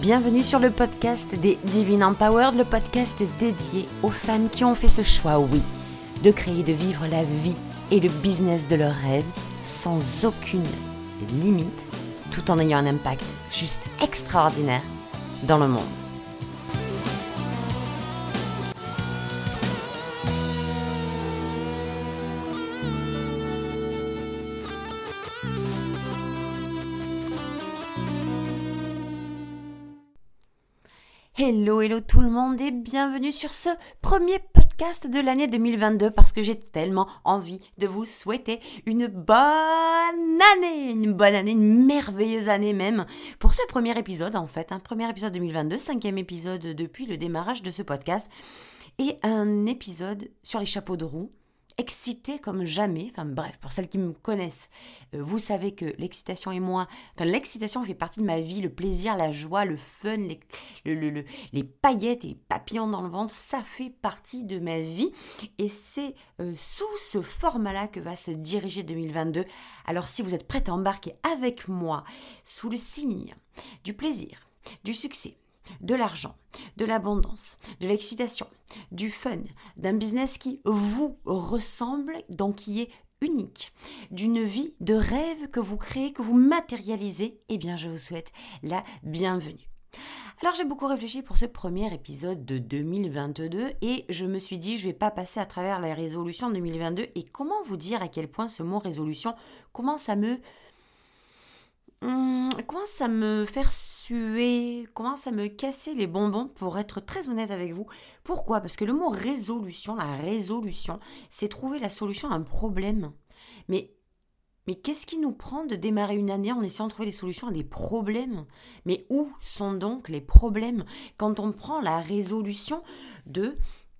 Bienvenue sur le podcast des Divine Empowered, le podcast dédié aux femmes qui ont fait ce choix, oui, de créer, de vivre la vie et le business de leurs rêves sans aucune limite, tout en ayant un impact juste extraordinaire dans le monde. Hello, hello tout le monde et bienvenue sur ce premier podcast de l'année 2022 parce que j'ai tellement envie de vous souhaiter une bonne année, une bonne année, une merveilleuse année même. Pour ce premier épisode en fait, un premier épisode 2022, cinquième épisode depuis le démarrage de ce podcast et un épisode sur les chapeaux de roue excitée comme jamais. Enfin bref, pour celles qui me connaissent, euh, vous savez que l'excitation et moi, enfin l'excitation fait partie de ma vie, le plaisir, la joie, le fun, les, les paillettes et les papillons dans le ventre, ça fait partie de ma vie. Et c'est euh, sous ce format-là que va se diriger 2022. Alors si vous êtes prêts à embarquer avec moi sous le signe du plaisir, du succès, de l'argent, de l'abondance, de l'excitation, du fun, d'un business qui vous ressemble, donc qui est unique, d'une vie de rêve que vous créez, que vous matérialisez, eh bien je vous souhaite la bienvenue. Alors j'ai beaucoup réfléchi pour ce premier épisode de 2022 et je me suis dit je vais pas passer à travers la résolution 2022 et comment vous dire à quel point ce mot résolution commence à me hum, à me faire commence à me casser les bonbons? Pour être très honnête avec vous. Pourquoi? Parce que le mot résolution, la résolution, c'est trouver la solution à un problème. Mais mais qu'est-ce qui nous prend de démarrer une année en essayant de trouver des solutions à des problèmes? Mais où sont donc les problèmes? Quand on prend la résolution de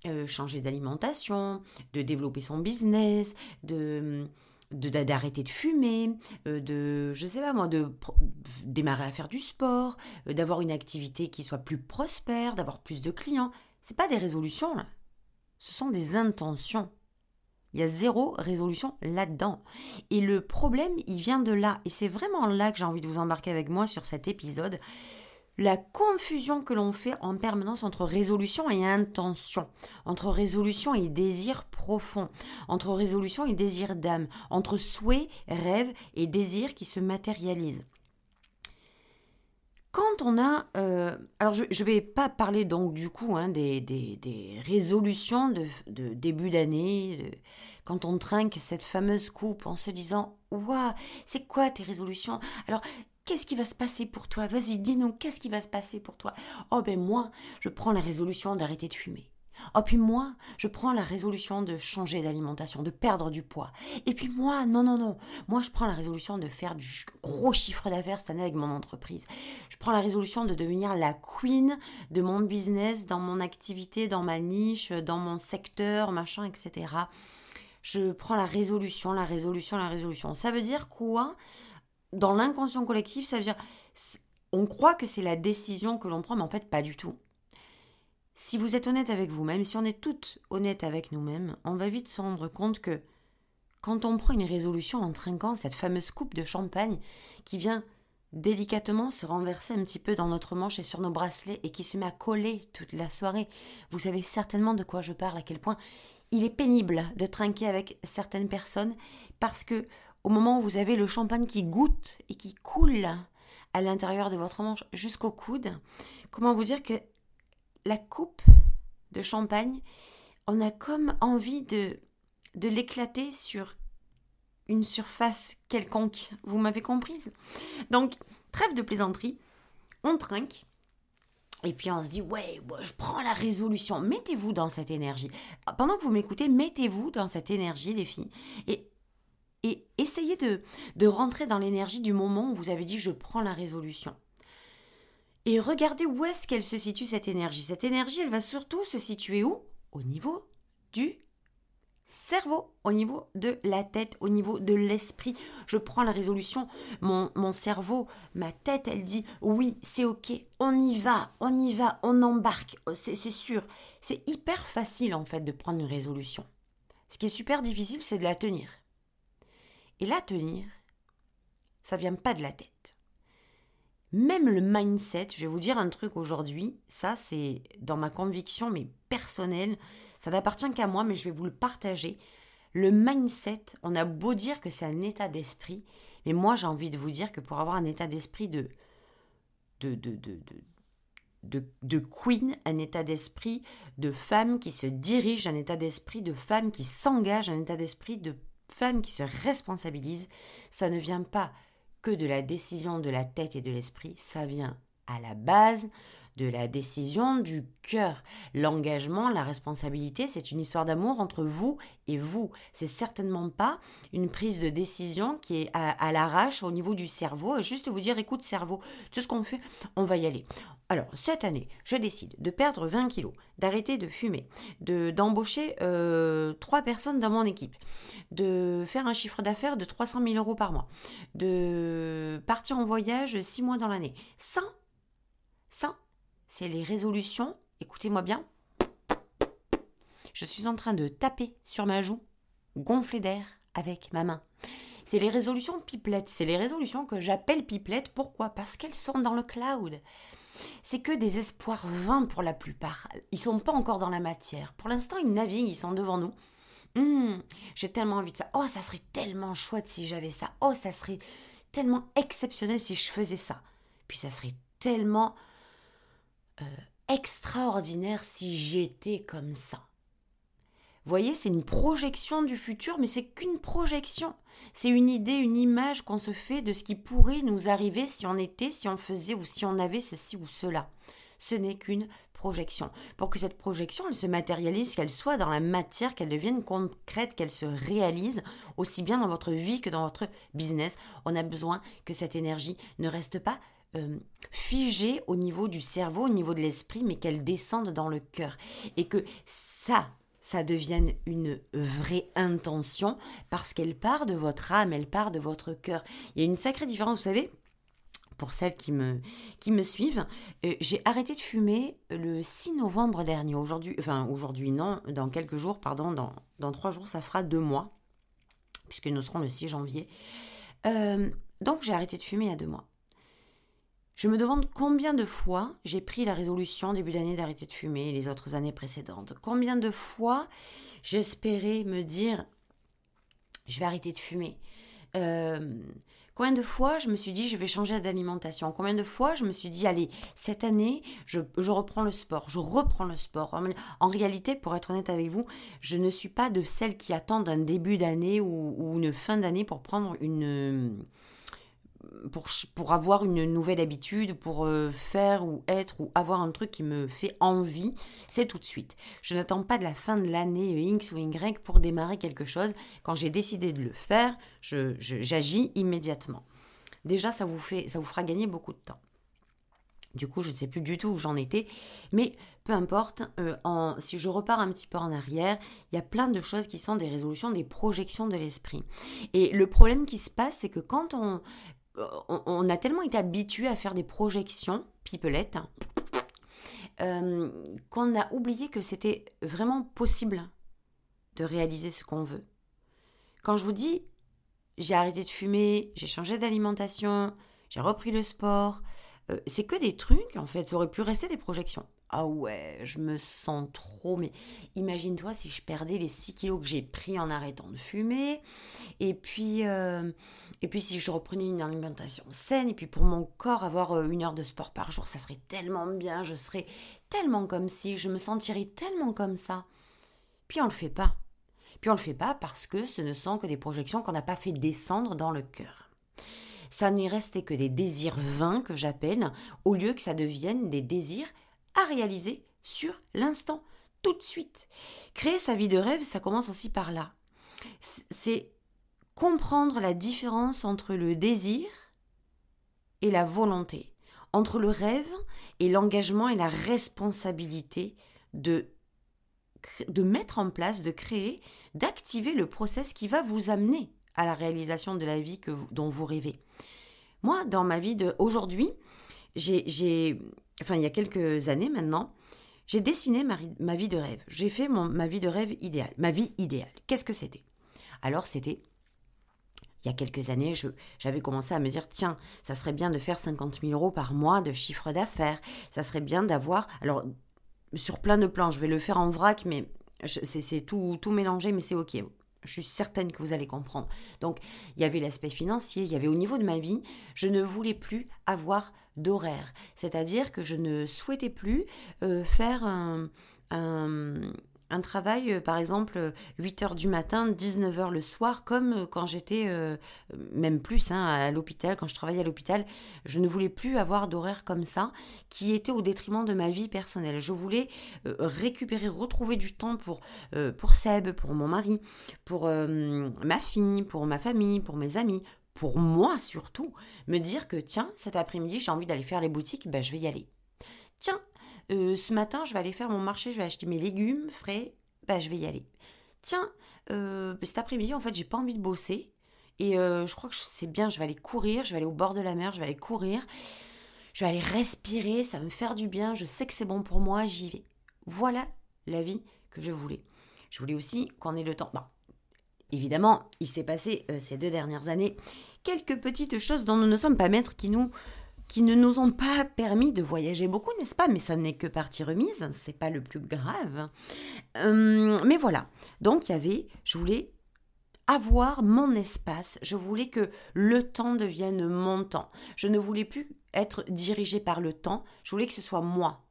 euh, changer d'alimentation, de développer son business, de d'arrêter de, fumer, euh, de, je sais pas moi, de démarrer à faire du sport, euh, d'avoir une activité qui soit plus prospère, d'avoir plus de clients. C'est pas des résolutions là. Ce sont des intentions. Il y a zéro résolution là-dedans. Et le problème, il vient de là. Et c'est vraiment là que j'ai envie de vous embarquer avec moi sur cet épisode la confusion que l'on fait en permanence entre résolution et intention, entre résolution et désir profond, entre résolution et désir d'âme, entre souhait, rêve et désir qui se matérialise. Quand on a... Euh, alors je ne vais pas parler donc du coup hein, des, des, résolutions de, de début d'année, quand on trinque cette fameuse coupe en se disant Waouh, c'est quoi tes résolutions? Alors Qu'est-ce qui va se passer pour toi? Vas-y, dis-nous, qu'est-ce qui va se passer pour toi? Oh ben moi, je prends la résolution d'arrêter de fumer. Oh puis moi, je prends la résolution de changer d'alimentation, de perdre du poids. Et puis moi, non, non, non. Moi, je prends la résolution de faire du gros chiffre d'affaires cette année avec mon entreprise. Je prends la résolution de devenir la queen de mon business, dans mon activité, dans ma niche, dans mon secteur, machin, etc. Je prends la résolution, la résolution, la résolution. Ça veut dire quoi? Dans l'inconscient collectif, ça veut dire, on croit que c'est la décision que l'on prend, mais en fait, pas du tout. Si vous êtes honnête avec vous-même, si on est toutes honnêtes avec nous-mêmes, on va vite se rendre compte que quand on prend une résolution en trinquant cette fameuse coupe de champagne qui vient délicatement se renverser un petit peu dans notre manche et sur nos bracelets et qui se met à coller toute la soirée, vous savez certainement de quoi je parle, à quel point il est pénible de trinquer avec certaines personnes parce que au moment où vous avez le champagne qui goûte et qui coule à l'intérieur de votre manche jusqu'au coude, comment vous dire que la coupe de champagne, on a comme envie de, de l'éclater sur une surface quelconque. Vous m'avez comprise? Donc, trêve de plaisanterie, on trinque. Et puis on se dit, ouais, je prends la résolution. Mettez-vous dans cette énergie. Pendant que vous m'écoutez, mettez-vous dans cette énergie, les filles. Et et essayez de, de rentrer dans l'énergie du moment où vous avez dit je prends la résolution. Et regardez où est-ce qu'elle se situe cette énergie. Cette énergie, elle va surtout se situer où? Au niveau du cerveau, au niveau de la tête, au niveau de l'esprit. Je prends la résolution, mon, mon cerveau, ma tête, elle dit oui, c'est ok, on y va, on y va, on embarque, c'est sûr. C'est hyper facile en fait de prendre une résolution. Ce qui est super difficile, c'est de la tenir. Et la tenir, ça vient pas de la tête. même le mindset, je vais vous dire un truc aujourd'hui, ça c'est dans ma conviction mais personnelle, ça n'appartient qu'à moi mais je vais vous le partager. Le mindset, on a beau dire que c'est un état d'esprit, mais moi j'ai envie de vous dire que pour avoir un état d'esprit de de, de, de, de, de queen, un état d'esprit de femme qui se dirige, un état d'esprit de femme qui s'engage, un état d'esprit de femme qui se responsabilise, ça ne vient pas que de la décision de la tête et de l'esprit, ça vient à la base de la décision du cœur. L'engagement, la responsabilité, c'est une histoire d'amour entre vous et vous. C'est certainement pas une prise de décision qui est à, l'arrache au niveau du cerveau juste vous dire écoute cerveau, sais ce qu'on fait? On va y aller. Alors, cette année, je décide de perdre 20 kilos, d'arrêter de fumer, de, d'embaucher euh, trois personnes dans mon équipe, de faire un chiffre d'affaires de 300 000 euros par mois, de partir en voyage six mois dans l'année. Ça, ça, c'est les résolutions. Écoutez-moi bien. Je suis en train de taper sur ma joue, gonflée d'air avec ma main. C'est les résolutions pipelettes. C'est les résolutions que j'appelle pipelettes. Pourquoi? Parce qu'elles sont dans le cloud c'est que des espoirs vains pour la plupart. Ils sont pas encore dans la matière. Pour l'instant, ils naviguent, ils sont devant nous. Hum, j'ai tellement envie de ça. Oh, ça serait tellement chouette si j'avais ça. Oh, ça serait tellement exceptionnel si je faisais ça. Puis ça serait tellement euh, extraordinaire si j'étais comme ça. Vous voyez, c'est une projection du futur, mais c'est qu'une projection. C'est une idée, une image qu'on se fait de ce qui pourrait nous arriver si on était, si on faisait ou si on avait ceci ou cela. Ce n'est qu'une projection. Pour que cette projection, elle se matérialise, qu'elle soit dans la matière, qu'elle devienne concrète, qu'elle se réalise, aussi bien dans votre vie que dans votre business, on a besoin que cette énergie ne reste pas euh, figée au niveau du cerveau, au niveau de l'esprit, mais qu'elle descende dans le cœur. Et que ça, ça devienne une vraie intention parce qu'elle part de votre âme, elle part de votre cœur. Il y a une sacrée différence, vous savez, pour celles qui me, qui me suivent, euh, j'ai arrêté de fumer le 6 novembre dernier. Aujourd'hui, enfin aujourd'hui non, dans quelques jours, pardon, dans, trois jours, ça fera deux mois, puisque nous serons le 6 janvier. Euh, donc j'ai arrêté de fumer il y deux mois. Je me demande combien de fois j'ai pris la résolution début d'année d'arrêter de fumer les autres années précédentes. Combien de fois j'espérais me dire je vais arrêter de fumer. Euh, combien de fois je me suis dit je vais changer d'alimentation Combien de fois je me suis dit allez cette année je, reprends le sport, je reprends le sport. En, réalité, pour être honnête avec vous, je ne suis pas de celles qui attendent un début d'année ou, ou, une fin d'année pour prendre une pour, avoir une nouvelle habitude, pour euh, faire ou être ou avoir un truc qui me fait envie, c'est tout de suite. Je n'attends pas de la fin de l'année X ou Y pour démarrer quelque chose. Quand j'ai décidé de le faire, j'agis immédiatement. Déjà, ça vous, fait, ça vous fera gagner beaucoup de temps. Du coup, je ne sais plus du tout où j'en étais, mais peu importe, euh, si je repars un petit peu en arrière, il y a plein de choses qui sont des résolutions, des projections de l'esprit. Et le problème qui se passe, c'est que quand on, on, a tellement été habitué à faire des projections, pipelettes, euh, qu'on a oublié que c'était vraiment possible de réaliser ce qu'on veut. Quand je vous dis, j'ai arrêté de fumer, j'ai changé d'alimentation, j'ai repris le sport, euh, c'est que des trucs, en fait, ça aurait pu rester des projections. Ah ouais, je me sens trop. Mais imagine-toi si je perdais les 6 kilos que j'ai pris en arrêtant de fumer. Et puis, euh, et puis si je reprenais une alimentation saine. Et puis pour mon corps, avoir euh, une heure de sport par jour, ça serait tellement bien. Je serais tellement comme si. Je me sentirais tellement comme ça. Puis on le fait pas. Puis on le fait pas parce que ce ne sont que des projections qu'on n'a pas fait descendre dans le cœur. Ça n'est resté que des désirs vains que j'appelle, au lieu que ça devienne des désirs à réaliser sur l'instant, tout de suite. Créer sa vie de rêve, ça commence aussi par là. C'est comprendre la différence entre le désir et la volonté, entre le rêve et l'engagement et la responsabilité de, de mettre en place, de créer, d'activer le process qui va vous amener à la réalisation de la vie que dont vous rêvez. Moi, dans ma vie d'aujourd'hui, j'ai enfin il y a quelques années maintenant, j'ai dessiné ma, vie de rêve. J'ai fait mon, ma vie de rêve idéale. Ma vie idéale. Qu'est-ce que c'était? Alors c'était il y a quelques années, j'avais commencé à me dire, tiens, ça serait bien de faire 50 000 euros par mois de chiffre d'affaires. Ça serait bien d'avoir, alors, sur plein de plans, je vais le faire en vrac, mais c'est tout, tout mélangé, mais c'est ok. Je suis certaine que vous allez comprendre. Donc, il y avait l'aspect financier, il y avait au niveau de ma vie, je ne voulais plus avoir d'horaire. C'est-à-dire que je ne souhaitais plus euh, faire un, un travail, euh, par exemple, 8 heures du matin, 19 heures le soir, comme euh, quand j'étais, euh, même plus, hein, à l'hôpital, quand je travaillais à l'hôpital, je ne voulais plus avoir d'horaire comme ça, qui était au détriment de ma vie personnelle. Je voulais récupérer, retrouver du temps pour, pour Seb, pour mon mari, pour ma fille, pour ma famille, pour mes amis, pour moi surtout, me dire que tiens, cet après-midi, j'ai envie d'aller faire les boutiques, ben, je vais y aller. Tiens, euh, ce matin, je vais aller faire mon marché, je vais acheter mes légumes frais, bah, je vais y aller. Tiens, euh, cet après-midi, en fait, j'ai pas envie de bosser. Et euh, je crois que c'est bien, je vais aller courir, je vais aller au bord de la mer, je vais aller courir. Je vais aller respirer, ça va me faire du bien, je sais que c'est bon pour moi, j'y vais. Voilà la vie que je voulais. Je voulais aussi qu'on ait le temps. Bon, évidemment, il s'est passé ces deux dernières années quelques petites choses dont nous ne sommes pas maîtres qui nous qui ne nous ont pas permis de voyager beaucoup, n'est-ce pas? Mais ça n'est que partie remise, c'est pas le plus grave. Euh, mais voilà, donc il y avait, je voulais avoir mon espace, je voulais que le temps devienne mon temps. Je ne voulais plus être dirigée par le temps, je voulais que ce soit moi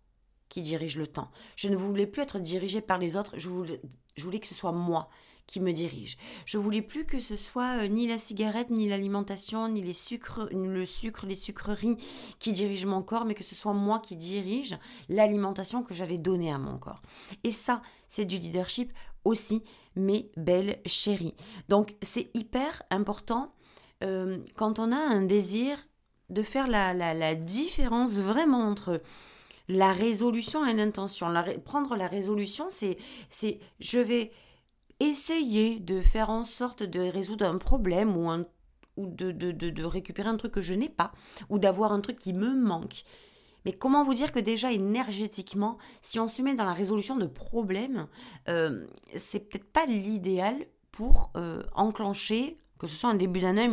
qui dirige le temps. Je ne voulais plus être dirigée par les autres, je voulais, je voulais que ce soit moi qui me dirige. Je voulais plus que ce soit euh, ni la cigarette, ni l'alimentation, ni les sucres, le sucre, les sucreries qui dirigent mon corps, mais que ce soit moi qui dirige l'alimentation que j'allais donner à mon corps. Et ça, c'est du leadership aussi, mes belles chéries. Donc c'est hyper important euh, quand on a un désir de faire la, la, différence vraiment entre la résolution et l'intention. prendre la résolution, c'est je vais essayer de faire en sorte de résoudre un problème ou, de, récupérer un truc que je n'ai pas, ou d'avoir un truc qui me manque. Mais comment vous dire que déjà énergétiquement, si on se met dans la résolution de problèmes, euh, c'est peut-être pas l'idéal pour euh, enclencher que ce soit un début d'année,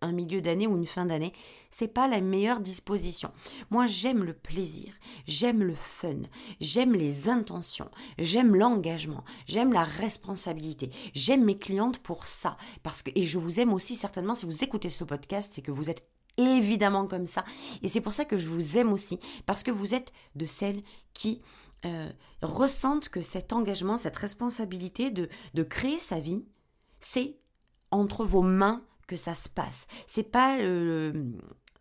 un milieu d'année ou une fin d'année, c'est pas la meilleure disposition. Moi, j'aime le plaisir, j'aime le fun, j'aime les intentions, j'aime l'engagement, j'aime la responsabilité, j'aime mes clientes pour ça. Parce que, et je vous aime aussi certainement si vous écoutez ce podcast, c'est que vous êtes évidemment comme ça. Et c'est pour ça que je vous aime aussi, parce que vous êtes de celles qui euh, ressentent que cet engagement, cette responsabilité de, de créer sa vie, c'est entre vos mains que ça se passe. C'est pas euh,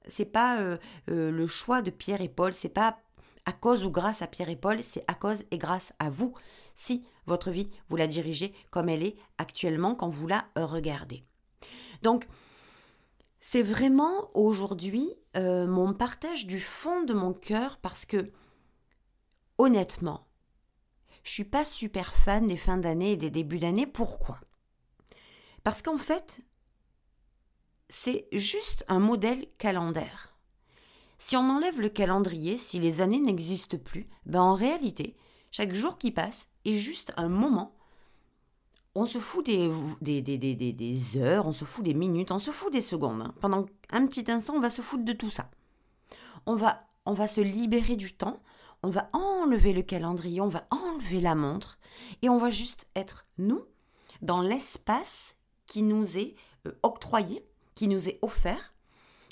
c'est pas euh, euh, le choix de Pierre et Paul, c'est pas à cause ou grâce à Pierre et Paul, c'est à cause et grâce à vous si votre vie vous la dirigez comme elle est actuellement quand vous la regardez. Donc c'est vraiment aujourd'hui mon partage du fond de mon cœur parce que honnêtement, je suis pas super fan des fins d'année et des débuts d'année. Pourquoi? Parce qu'en fait, c'est juste un modèle calendaire. Si on enlève le calendrier, si les années n'existent plus, ben en réalité, chaque jour qui passe est juste un moment. On se fout des, des, des, des heures, on se fout des minutes, on se fout des secondes. Hein. Pendant un petit instant, on va se foutre de tout ça. On va, on va se libérer du temps, on va enlever le calendrier, on va enlever la montre, et on va juste être nous, dans l'espace qui nous est euh, octroyé, qui nous est offert.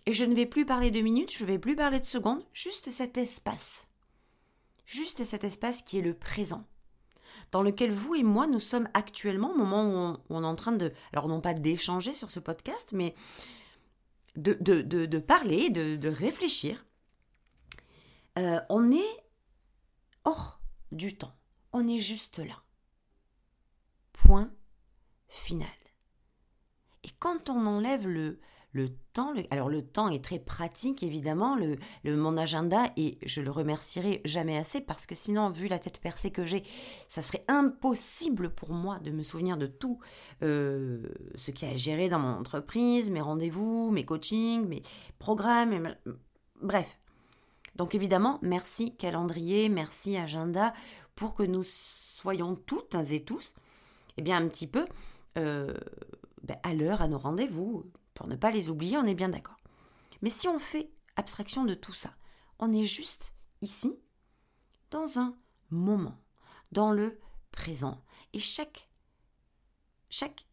Et je ne vais plus parler de minutes, je ne vais plus parler de secondes, juste cet espace. Juste cet espace qui est le présent. Dans lequel vous et moi, nous sommes actuellement, au moment où on, est en train de, alors non pas d'échanger sur ce podcast, mais de, de, parler, de, réfléchir. Euh, on est hors du temps. On est juste là. Point final. Quand on enlève le, le temps, alors le temps est très pratique évidemment, le, mon agenda, et je le remercierai jamais assez parce que sinon, vu la tête percée que j'ai, ça serait impossible pour moi de me souvenir de tout euh, ce qui a géré dans mon entreprise, mes rendez-vous, mes coachings, mes programmes, bref. Donc évidemment, merci calendrier, merci agenda pour que nous soyons toutes et tous, eh bien un petit peu... Euh, ben, à l'heure, à nos rendez-vous, pour ne pas les oublier, on est bien d'accord. Mais si on fait abstraction de tout ça, on est juste ici, dans un moment, dans le présent. Et chaque, chaque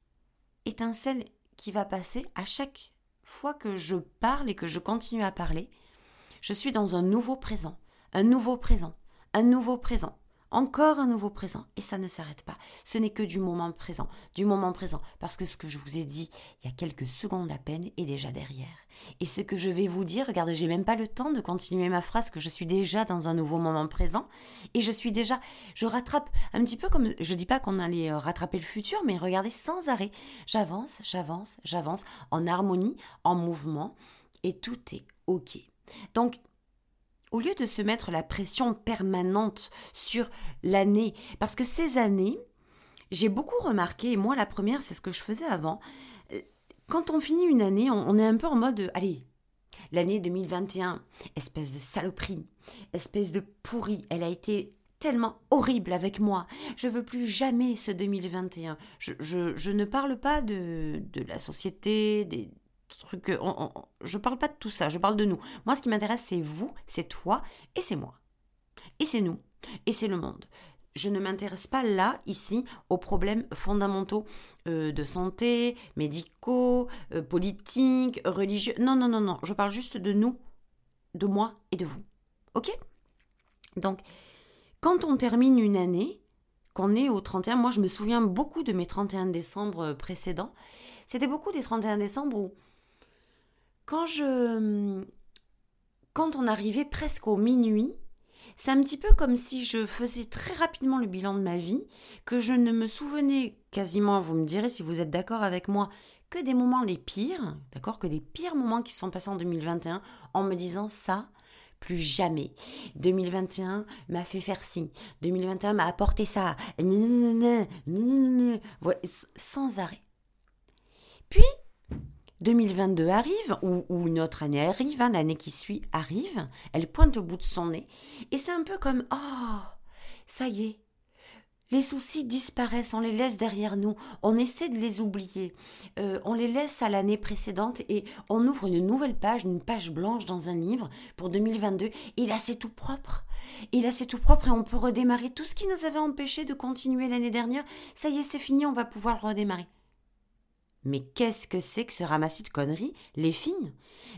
étincelle qui va passer, à chaque fois que je parle et que je continue à parler, je suis dans un nouveau présent, un nouveau présent, un nouveau présent, encore un nouveau présent. Et ça ne s'arrête pas. Ce n'est que du moment présent, du moment présent. Parce que ce que je vous ai dit il y a quelques secondes à peine est déjà derrière. Et ce que je vais vous dire, regardez, j'ai même pas le temps de continuer ma phrase, que je suis déjà dans un nouveau moment présent. Et je suis déjà, je rattrape un petit peu comme, je dis pas qu'on allait euh, rattraper le futur, mais regardez sans arrêt. J'avance, j'avance, j'avance en harmonie, en mouvement. Et tout est OK. Donc, au lieu de se mettre la pression permanente sur l'année, parce que ces années, j'ai beaucoup remarqué, et moi la première, c'est ce que je faisais avant, euh, quand on finit une année, on, est un peu en mode, allez, l'année 2021, espèce de saloperie, espèce de pourri, elle a été tellement horrible avec moi. Je veux plus jamais ce 2021. Je, je ne parle pas de, de la société, des, truc. Euh, je parle pas de tout ça, je parle de nous. Moi, ce qui m'intéresse, c'est vous, c'est toi et c'est moi. Et c'est nous. Et c'est le monde. Je ne m'intéresse pas là, ici, aux problèmes fondamentaux euh, de santé, médicaux, euh, politiques, religieux. Non, non, non, non. Je parle juste de nous, de moi et de vous. Ok? Donc, quand on termine une année, qu'on est au 31, moi je me souviens beaucoup de mes 31 décembre précédents. C'était beaucoup des 31 décembre où quand je quand on arrivait presque au minuit, c'est un petit peu comme si je faisais très rapidement le bilan de ma vie, que je ne me souvenais quasiment, vous me direz si vous êtes d'accord avec moi, que des moments les pires, d'accord, que des pires moments qui sont passés en 2021, en me disant ça, plus jamais. 2021 m'a fait faire ci, 2021 m'a apporté ça, sans arrêt. Puis, 2022 arrive, ou, une autre année arrive, hein, l'année qui suit arrive, elle pointe au bout de son nez, et c'est un peu comme Oh, ça y est, les soucis disparaissent, on les laisse derrière nous, on essaie de les oublier, euh, on les laisse à l'année précédente et on ouvre une nouvelle page, une page blanche dans un livre pour 2022, et là c'est tout propre. Et là c'est tout propre et on peut redémarrer tout ce qui nous avait empêché de continuer l'année dernière. Ça y est, c'est fini, on va pouvoir redémarrer. Mais qu'est-ce que c'est que ce ramassis de conneries, les filles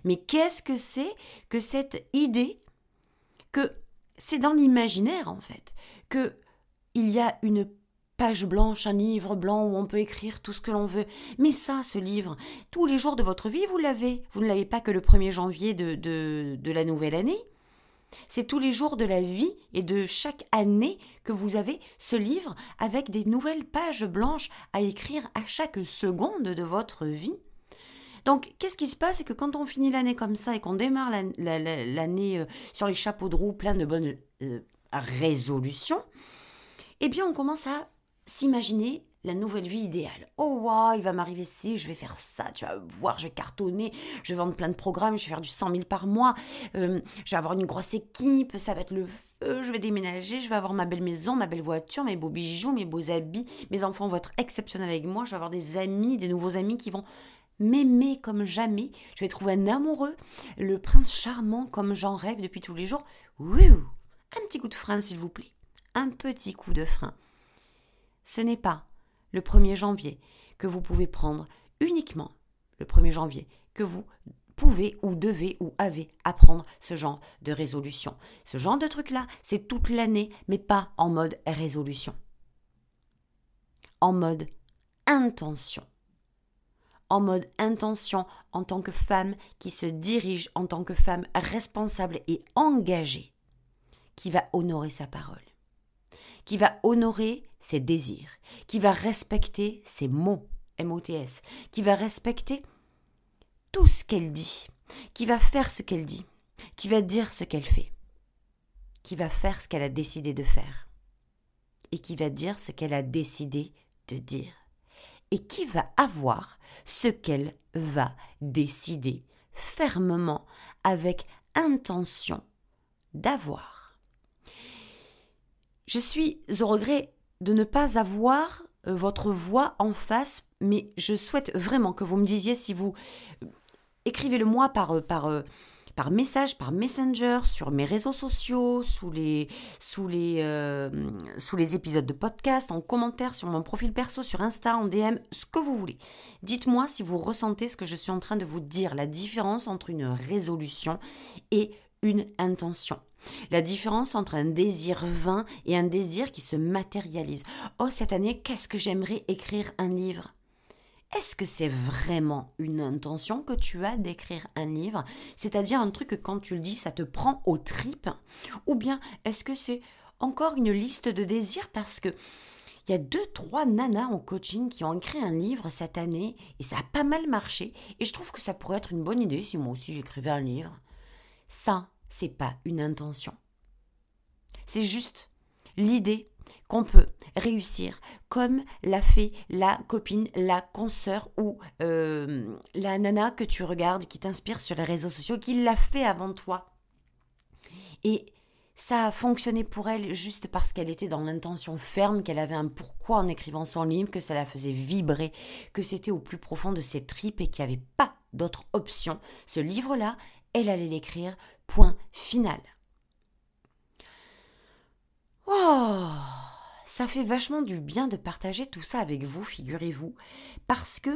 Mais qu'est-ce que c'est que cette idée que c'est dans l'imaginaire en fait que il y a une page blanche, un livre blanc où on peut écrire tout ce que l'on veut. Mais ça, ce livre, tous les jours de votre vie, vous l'avez. Vous ne l'avez pas que le 1er janvier de, de, de la nouvelle année. C'est tous les jours de la vie et de chaque année que vous avez ce livre avec des nouvelles pages blanches à écrire à chaque seconde de votre vie. Donc, qu'est-ce qui se passe? C'est que quand on finit l'année comme ça et qu'on démarre l'année euh, sur les chapeaux de roue plein de bonnes euh, résolutions, eh bien, on commence à s'imaginer la nouvelle vie idéale. Oh wow, il va m'arriver ci, je vais faire ça, tu vas voir, je vais cartonner, je vais vendre plein de programmes, je vais faire du 100 000 par mois, euh, je vais avoir une grosse équipe, ça va être le feu, je vais déménager, je vais avoir ma belle maison, ma belle voiture, mes beaux bijoux, mes beaux habits, mes enfants vont être exceptionnels avec moi, je vais avoir des amis, des nouveaux amis qui vont m'aimer comme jamais, je vais trouver un amoureux, le prince charmant comme j'en rêve depuis tous les jours. Wouh Un petit coup de frein s'il vous plaît. Un petit coup de frein. Ce n'est pas le 1er janvier, que vous pouvez prendre uniquement le 1er janvier, que vous pouvez ou devez ou avez apprendre ce genre de résolution. Ce genre de truc-là, c'est toute l'année, mais pas en mode résolution. En mode intention. En mode intention en tant que femme qui se dirige, en tant que femme responsable et engagée, qui va honorer sa parole qui va honorer ses désirs, qui va respecter ses mots, M-O-T-S, qui va respecter tout ce qu'elle dit, qui va faire ce qu'elle dit, qui va dire ce qu'elle fait, qui va faire ce qu'elle a décidé de faire, et qui va dire ce qu'elle a décidé de dire, et qui va avoir ce qu'elle va décider fermement avec intention d'avoir. Je suis au regret de ne pas avoir euh, votre voix en face, mais je souhaite vraiment que vous me disiez si vous euh, écrivez-le moi par, par, par message, par messenger, sur mes réseaux sociaux, sous les, sous les, sous les épisodes de podcast, en commentaire sur mon profil perso, sur Insta, en DM, ce que vous voulez. Dites-moi si vous ressentez ce que je suis en train de vous dire, la différence entre une résolution et une intention. La différence entre un désir vain et un désir qui se matérialise. Oh, cette année, qu'est-ce que j'aimerais écrire un livre? Est-ce que c'est vraiment une intention que tu as d'écrire un livre? C'est-à-dire un truc que quand tu le dis, ça te prend aux tripes? Ou bien est-ce que c'est encore une liste de désirs? Parce que il y a deux, trois nanas en coaching qui ont écrit un livre cette année et ça a pas mal marché. Et je trouve que ça pourrait être une bonne idée si moi aussi j'écrivais un livre. Ça, c'est pas une intention. C'est juste l'idée qu'on peut réussir comme l'a fait la copine, la consoeur ou euh, la nana que tu regardes, qui t'inspire sur les réseaux sociaux, qui l'a fait avant toi. Et ça a fonctionné pour elle juste parce qu'elle était dans l'intention ferme, qu'elle avait un pourquoi en écrivant son livre, que ça la faisait vibrer, que c'était au plus profond de ses tripes et qu'il n'y avait pas d'autre option. Ce livre-là, elle allait l'écrire Point final. Oh, ça fait vachement du bien de partager tout ça avec vous, figurez-vous, parce que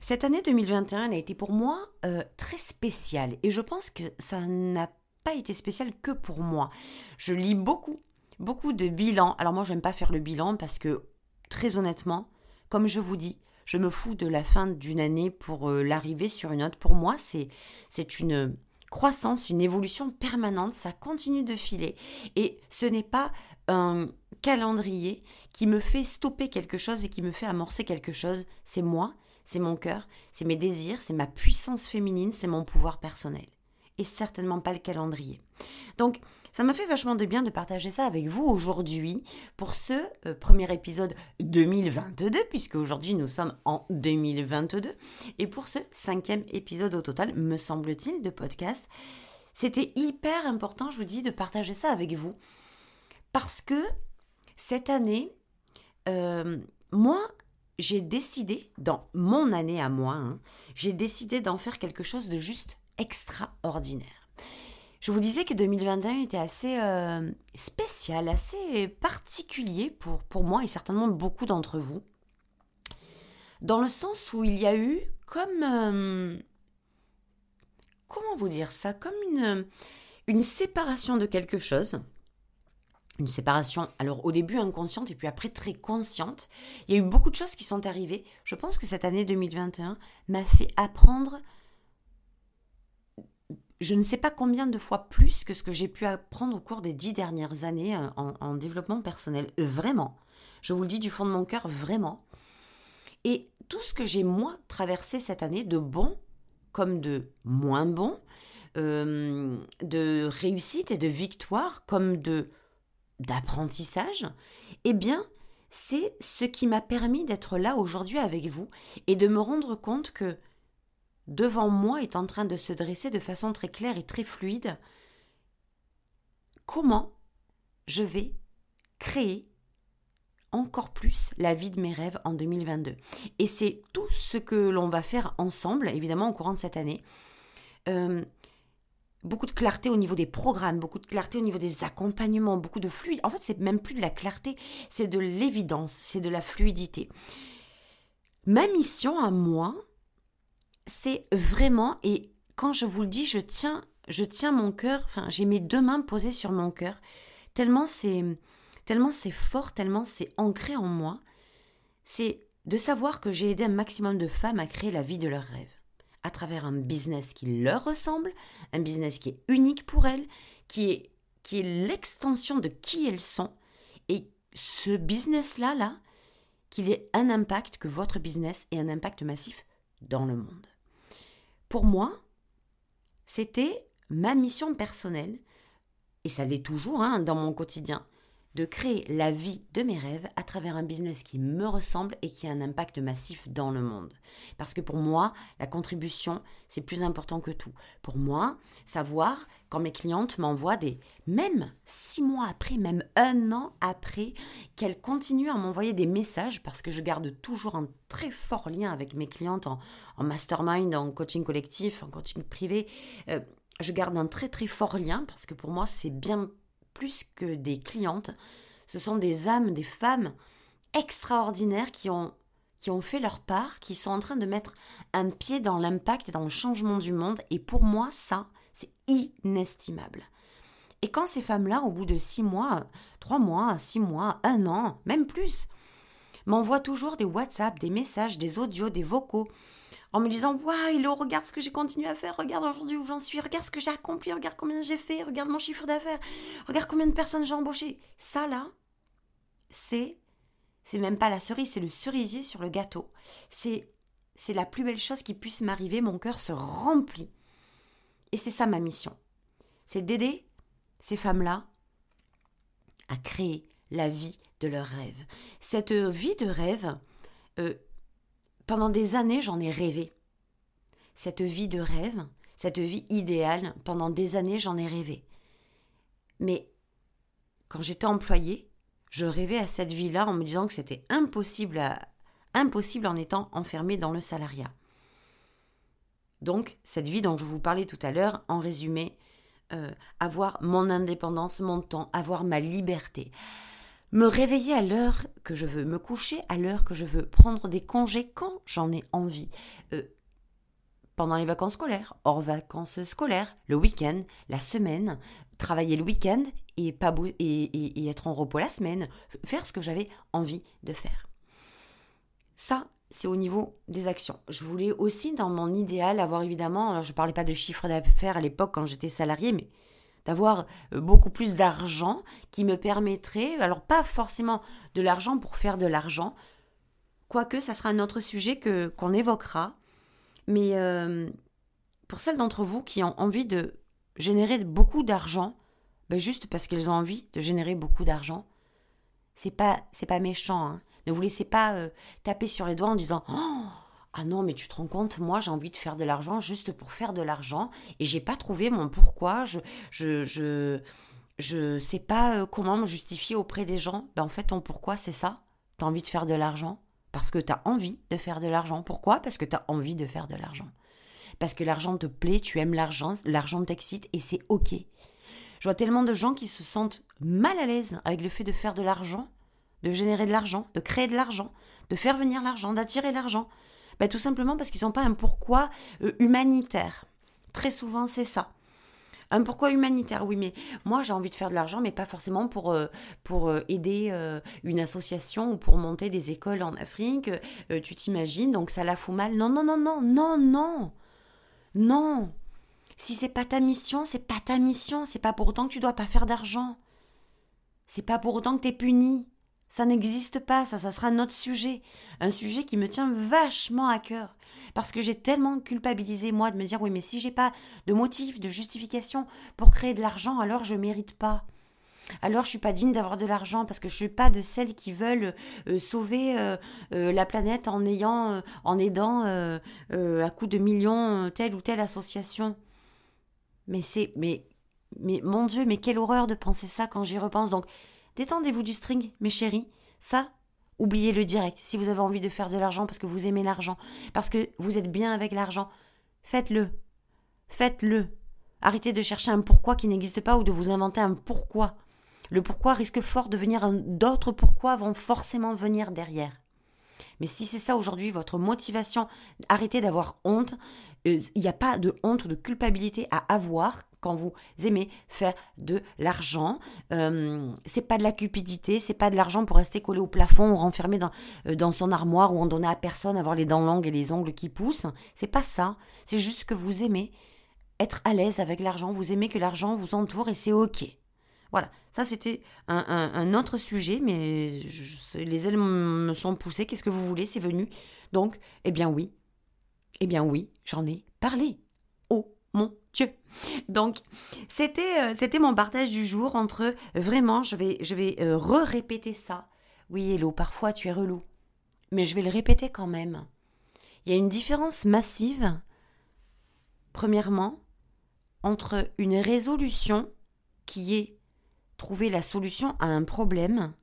cette année 2021, elle a été pour moi euh, très spéciale, et je pense que ça n'a pas été spécial que pour moi. Je lis beaucoup, beaucoup de bilans. Alors moi, j'aime pas faire le bilan parce que, très honnêtement, comme je vous dis, je me fous de la fin d'une année pour euh, l'arrivée sur une autre. Pour moi, c'est c'est une croissance, une évolution permanente, ça continue de filer. Et ce n'est pas un calendrier qui me fait stopper quelque chose et qui me fait amorcer quelque chose. C'est moi, c'est mon cœur, c'est mes désirs, c'est ma puissance féminine, c'est mon pouvoir personnel. Et certainement pas le calendrier. Donc, ça m'a fait vachement de bien de partager ça avec vous aujourd'hui pour ce euh, premier épisode 2022, puisque aujourd'hui nous sommes en 2022, et pour ce cinquième épisode au total, me semble-t-il, de podcast. C'était hyper important, je vous dis, de partager ça avec vous, parce que cette année, euh, moi, j'ai décidé, dans mon année à moi, hein, j'ai décidé d'en faire quelque chose de juste extraordinaire. Je vous disais que 2021 était assez euh, spécial, assez particulier pour, pour moi et certainement beaucoup d'entre vous. Dans le sens où il y a eu comme... Euh, comment vous dire ça Comme une, une séparation de quelque chose. Une séparation, alors au début inconsciente et puis après très consciente. Il y a eu beaucoup de choses qui sont arrivées. Je pense que cette année 2021 m'a fait apprendre je ne sais pas combien de fois plus que ce que j'ai pu apprendre au cours des dix dernières années euh, en, développement personnel. Euh, vraiment. Je vous le dis du fond de mon cœur, vraiment. Et tout ce que j'ai, moi, traversé cette année, de bon comme de moins bon, euh, de réussite et de victoire, comme de d'apprentissage, eh bien, c'est ce qui m'a permis d'être là aujourd'hui avec vous et de me rendre compte que devant moi est en train de se dresser de façon très claire et très fluide comment je vais créer encore plus la vie de mes rêves en 2022. Et c'est tout ce que l'on va faire ensemble, évidemment, au courant de cette année. Euh, beaucoup de clarté au niveau des programmes, beaucoup de clarté au niveau des accompagnements, beaucoup de fluide. En fait, c'est même plus de la clarté, c'est de l'évidence, c'est de la fluidité. Ma mission à moi, c'est vraiment, et quand je vous le dis, je tiens, je tiens mon cœur, enfin, j'ai mes deux mains posées sur mon cœur, tellement c'est, tellement c'est fort, tellement c'est ancré en moi, c'est de savoir que j'ai aidé un maximum de femmes à créer la vie de leurs rêves, à travers un business qui leur ressemble, un business qui est unique pour elles, qui est, qui est l'extension de qui elles sont, et ce business-là, là, qu'il ait un impact, que votre business ait un impact massif dans le monde. Pour moi, c'était ma mission personnelle, et ça l'est toujours hein, dans mon quotidien, de créer la vie de mes rêves à travers un business qui me ressemble et qui a un impact massif dans le monde. Parce que pour moi, la contribution, c'est plus important que tout. Pour moi, savoir quand mes clientes m'envoient des, même six mois après, même un an après, qu'elles continuent à m'envoyer des messages, parce que je garde toujours un très fort lien avec mes clientes en, mastermind, en coaching collectif, en coaching privé. Euh, je garde un très très fort lien parce que pour moi c'est bien plus que des clientes. Ce sont des âmes, des femmes extraordinaires qui ont, qui ont fait leur part, qui sont en train de mettre un pied dans l'impact et dans le changement du monde. Et pour moi, ça, c'est inestimable. Et quand ces femmes-là, au bout de six mois, trois mois, six mois, un an, même plus, m'envoient toujours des WhatsApp, des messages, des audios, des vocaux, en me disant Waouh, regarde ce que j'ai continué à faire, regarde aujourd'hui où j'en suis, regarde ce que j'ai accompli, regarde combien j'ai fait, regarde mon chiffre d'affaires, regarde combien de personnes j'ai embauché. Ça là, c'est c'est même pas la cerise, c'est le cerisier sur le gâteau. C'est c'est la plus belle chose qui puisse m'arriver, mon cœur se remplit. Et c'est ça ma mission. C'est d'aider ces femmes-là à créer la vie de leurs rêves. Cette vie de rêve, euh, pendant des années, j'en ai rêvé. Cette vie de rêve, cette vie idéale, pendant des années, j'en ai rêvé. Mais quand j'étais employée, je rêvais à cette vie-là en me disant que c'était impossible, impossible en étant enfermée dans le salariat. Donc, cette vie dont je vous parlais tout à l'heure, en résumé, euh, avoir mon indépendance, mon temps, avoir ma liberté me réveiller à l'heure que je veux, me coucher à l'heure que je veux, prendre des congés quand j'en ai envie. Euh, pendant les vacances scolaires, hors vacances scolaires, le week-end, la semaine, travailler le week-end et, pas et, être en repos la semaine, faire ce que j'avais envie de faire. Ça, c'est au niveau des actions. Je voulais aussi, dans mon idéal, avoir évidemment, alors je ne parlais pas de chiffre d'affaires à l'époque quand j'étais salarié, mais d'avoir euh, beaucoup plus d'argent qui me permettrait, alors pas forcément de l'argent pour faire de l'argent, quoique ça sera un autre sujet que qu'on évoquera, mais euh, pour celles d'entre vous qui ont envie de générer beaucoup d'argent, ben juste parce qu'elles ont envie de générer beaucoup d'argent, c'est pas c'est pas méchant. Hein. Ne vous laissez pas euh, taper sur les doigts en disant oh, ah non, mais tu te rends compte, moi j'ai envie de faire de l'argent juste pour faire de l'argent et j'ai pas trouvé mon pourquoi, je je je je sais pas euh, comment me justifier auprès des gens. Ben en fait ton pourquoi c'est ça. Tu as envie de faire de l'argent parce que tu as envie de faire de l'argent. Pourquoi? Parce que tu as envie de faire de l'argent. Parce que l'argent te plaît, tu aimes l'argent, l'argent t'excite et c'est OK. Je vois tellement de gens qui se sentent mal à l'aise avec le fait de faire de l'argent, de générer de l'argent, de créer de l'argent, de faire venir l'argent, d'attirer l'argent. Bah, tout simplement parce qu'ils n'ont pas un pourquoi euh, humanitaire. Très souvent, c'est ça. Un pourquoi humanitaire, oui, mais moi j'ai envie de faire de l'argent, mais pas forcément pour, euh, pour euh, aider une association ou pour monter des écoles en Afrique. tu t'imagines, donc ça la fout mal. Non, non, non, non, non, non, non. Si c'est pas ta mission, c'est pas ta mission. C'est pas pour autant que tu dois pas faire d'argent. C'est pas pour autant que tu es puni. Ça n'existe pas, ça, ça sera un autre sujet. Un sujet qui me tient vachement à cœur. Parce que j'ai tellement culpabilisé, moi, de me dire, oui, mais si j'ai pas de motif, de justification pour créer de l'argent, alors je mérite pas. Alors je suis pas digne d'avoir de l'argent parce que je suis pas de celles qui veulent euh, sauver euh, euh, la planète en ayant, en aidant à coup de millions telle ou telle association. Mais c'est, mais, mais mon Dieu, mais quelle horreur de penser ça quand j'y repense. Donc Détendez-vous du string, mes chéris. Ça, oubliez le direct. Si vous avez envie de faire de l'argent parce que vous aimez l'argent, parce que vous êtes bien avec l'argent, faites-le. Faites-le. Arrêtez de chercher un pourquoi qui n'existe pas ou de vous inventer un pourquoi. Le pourquoi risque fort de venir, d'autres pourquoi vont forcément venir derrière. Mais si c'est ça aujourd'hui votre motivation, arrêtez d'avoir honte. Euh, il n'y a pas de honte de culpabilité à avoir quand vous aimez faire de l'argent. Euh, c'est pas de la cupidité, c'est pas de l'argent pour rester collé au plafond ou renfermé dans, euh, dans son armoire ou en donner à personne, avoir les dents longues et les ongles qui poussent. C'est pas ça. C'est juste que vous aimez être à l'aise avec l'argent, vous aimez que l'argent vous entoure et c'est ok. Voilà, ça c'était un, autre sujet, mais les ailes me sont poussées, qu'est-ce que vous voulez, c'est venu. Donc, eh bien oui, eh bien oui, j'en ai parlé mon Dieu. Donc, c'était euh, mon partage du jour entre vraiment, je vais, je vais euh, re-répéter ça. Oui, Hello, parfois tu es relou. Mais je vais le répéter quand même. Il y a une différence massive, premièrement, entre une résolution qui est trouver la solution à un problème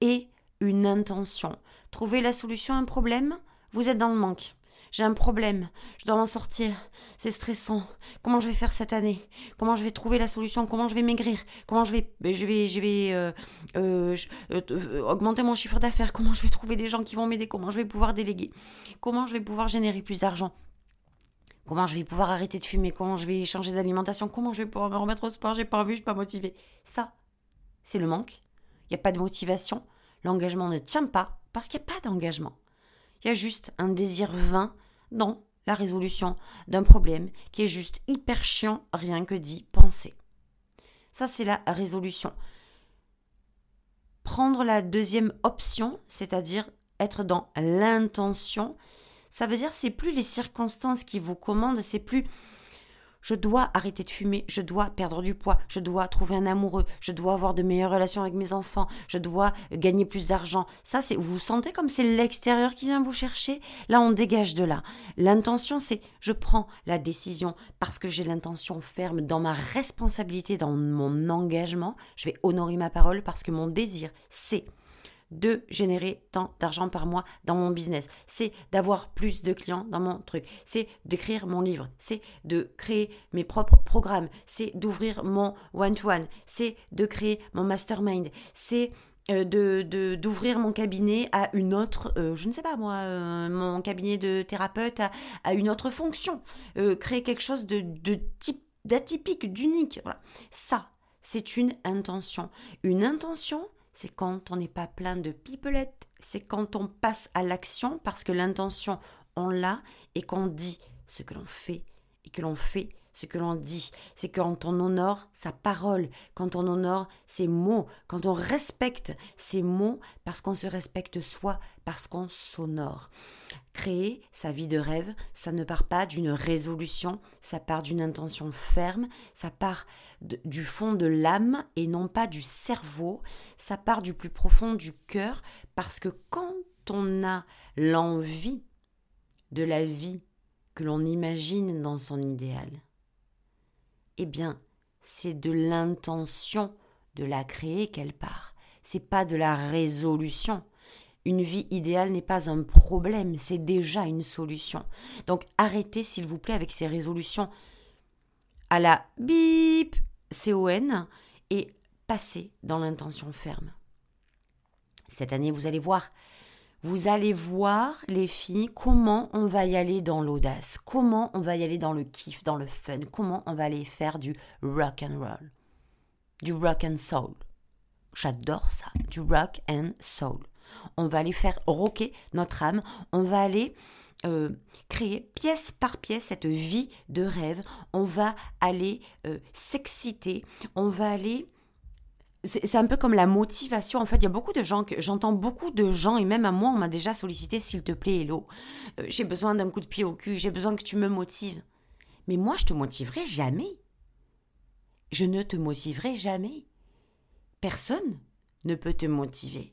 et une intention. Trouver la solution à un problème, vous êtes dans le manque. J'ai un problème, je dois m'en sortir, c'est stressant. Comment je vais faire cette année Comment je vais trouver la solution Comment je vais maigrir Comment je vais, ben, je vais, je vais euh, euh, euh, augmenter mon chiffre d'affaires Comment je vais trouver des gens qui vont m'aider Comment je vais pouvoir déléguer Comment je vais pouvoir générer plus d'argent Comment je vais pouvoir arrêter de fumer Comment je vais changer d'alimentation Comment je vais pouvoir me remettre au sport J'ai pas envie, je suis pas motivée. Ça, c'est le manque. Il n'y a pas de motivation. L'engagement ne tient pas parce qu'il n'y a pas d'engagement. Il y a juste un désir vain dans la résolution d'un problème qui est juste hyper chiant rien que d'y penser. Ça, c'est la résolution. Prendre la deuxième option, c'est-à-dire être dans l'intention, ça veut dire c'est plus les circonstances qui vous commandent, c'est plus je dois arrêter de fumer, je dois perdre du poids, je dois trouver un amoureux, je dois avoir de meilleures relations avec mes enfants, je dois gagner plus d'argent. Ça, c'est, vous sentez comme c'est l'extérieur qui vient vous chercher? Là, on dégage de là. L'intention, c'est je prends la décision parce que j'ai l'intention ferme dans ma responsabilité, dans mon engagement. Je vais honorer ma parole parce que mon désir, c'est de générer tant d'argent par mois dans mon business. C'est d'avoir plus de clients dans mon truc. C'est d'écrire mon livre. C'est de créer mes propres programmes. C'est d'ouvrir mon one-to-one. C'est de créer mon mastermind. C'est euh, de d'ouvrir mon cabinet à une autre, euh, je ne sais pas moi, euh, mon cabinet de thérapeute à, une autre fonction, créer quelque chose de, de type d'atypique, d'unique. Ça, c'est une intention. Une intention, c'est quand on n'est pas plein de pipelettes, c'est quand on passe à l'action parce que l'intention, on l'a et qu'on dit ce que l'on fait et que l'on fait ce que l'on dit. C'est quand on honore sa parole, quand on honore ses mots, quand on respecte ses mots parce qu'on se respecte soi, parce qu'on s'honore. Créer sa vie de rêve, ça ne part pas d'une résolution, ça part d'une intention ferme, ça part du fond de l'âme et non pas du cerveau, ça part du plus profond du cœur, parce que quand on a l'envie de la vie que l'on imagine dans son idéal, eh bien, c'est de l'intention de la créer qu'elle part. C'est pas de la résolution. Une vie idéale n'est pas un problème, c'est déjà une solution. Donc arrêtez s'il vous plaît avec ces résolutions à la bip CON et passez dans l'intention ferme. Cette année, vous allez voir, vous allez voir les filles comment on va y aller dans l'audace, comment on va y aller dans le kiff, dans le fun, comment on va aller faire du rock and roll, du rock and soul. J'adore ça, du rock and soul. On va aller faire rocker notre âme, on va aller euh, créer pièce par pièce cette vie de rêve. On va aller euh, s'exciter, on va aller c'est un peu comme la motivation. En fait, il y a beaucoup de gens que j'entends beaucoup de gens et même à moi, on m'a déjà sollicité, s'il te plaît, Hello, euh, j'ai besoin d'un coup de pied au cul, j'ai besoin que tu me motives. Mais moi, je te motiverai jamais. Je ne te motiverai jamais. Personne ne peut te motiver.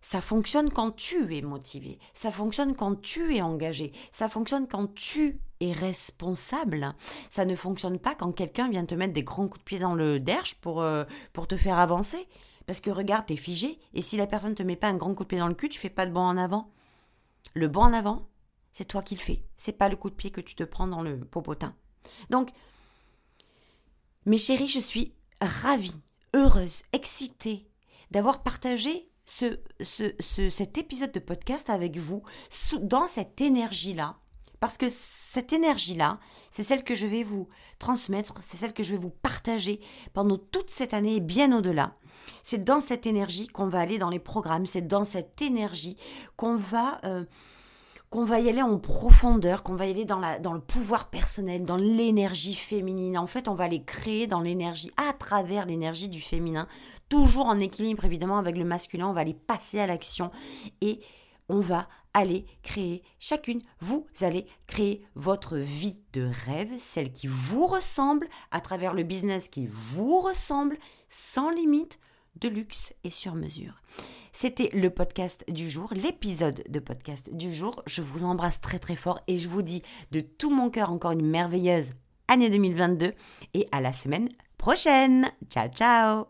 Ça fonctionne quand tu es motivé, ça fonctionne quand tu es engagé, ça fonctionne quand tu es responsable. Ça ne fonctionne pas quand quelqu'un vient te mettre des grands coups de pied dans le derche pour, euh, pour te faire avancer. Parce que regarde, t'es figé, et si la personne te met pas un grand coup de pied dans le cul, tu fais pas de bond en avant. Le bond en avant, c'est toi qui le fais. C'est pas le coup de pied que tu te prends dans le popotin. Donc, mes chéris, je suis ravie, heureuse, excitée d'avoir partagé ce, cet épisode de podcast avec vous dans cette énergie-là. Parce que cette énergie-là, c'est celle que je vais vous transmettre, c'est celle que je vais vous partager pendant toute cette année et bien au-delà. C'est dans cette énergie qu'on va aller dans les programmes, c'est dans cette énergie qu'on va, euh, qu'on va y aller en profondeur, qu'on va y aller dans, le pouvoir personnel, dans l'énergie féminine. En fait, on va aller créer dans l'énergie, à travers l'énergie du féminin, toujours en équilibre évidemment avec le masculin, on va aller passer à l'action et on va aller créer chacune, vous allez créer votre vie de rêve, celle qui vous ressemble, à travers le business qui vous ressemble, sans limite, de luxe et sur mesure. C'était le podcast du jour, l'épisode de podcast du jour. Je vous embrasse très très fort et je vous dis de tout mon cœur encore une merveilleuse année 2022 et à la semaine prochaine. Ciao ciao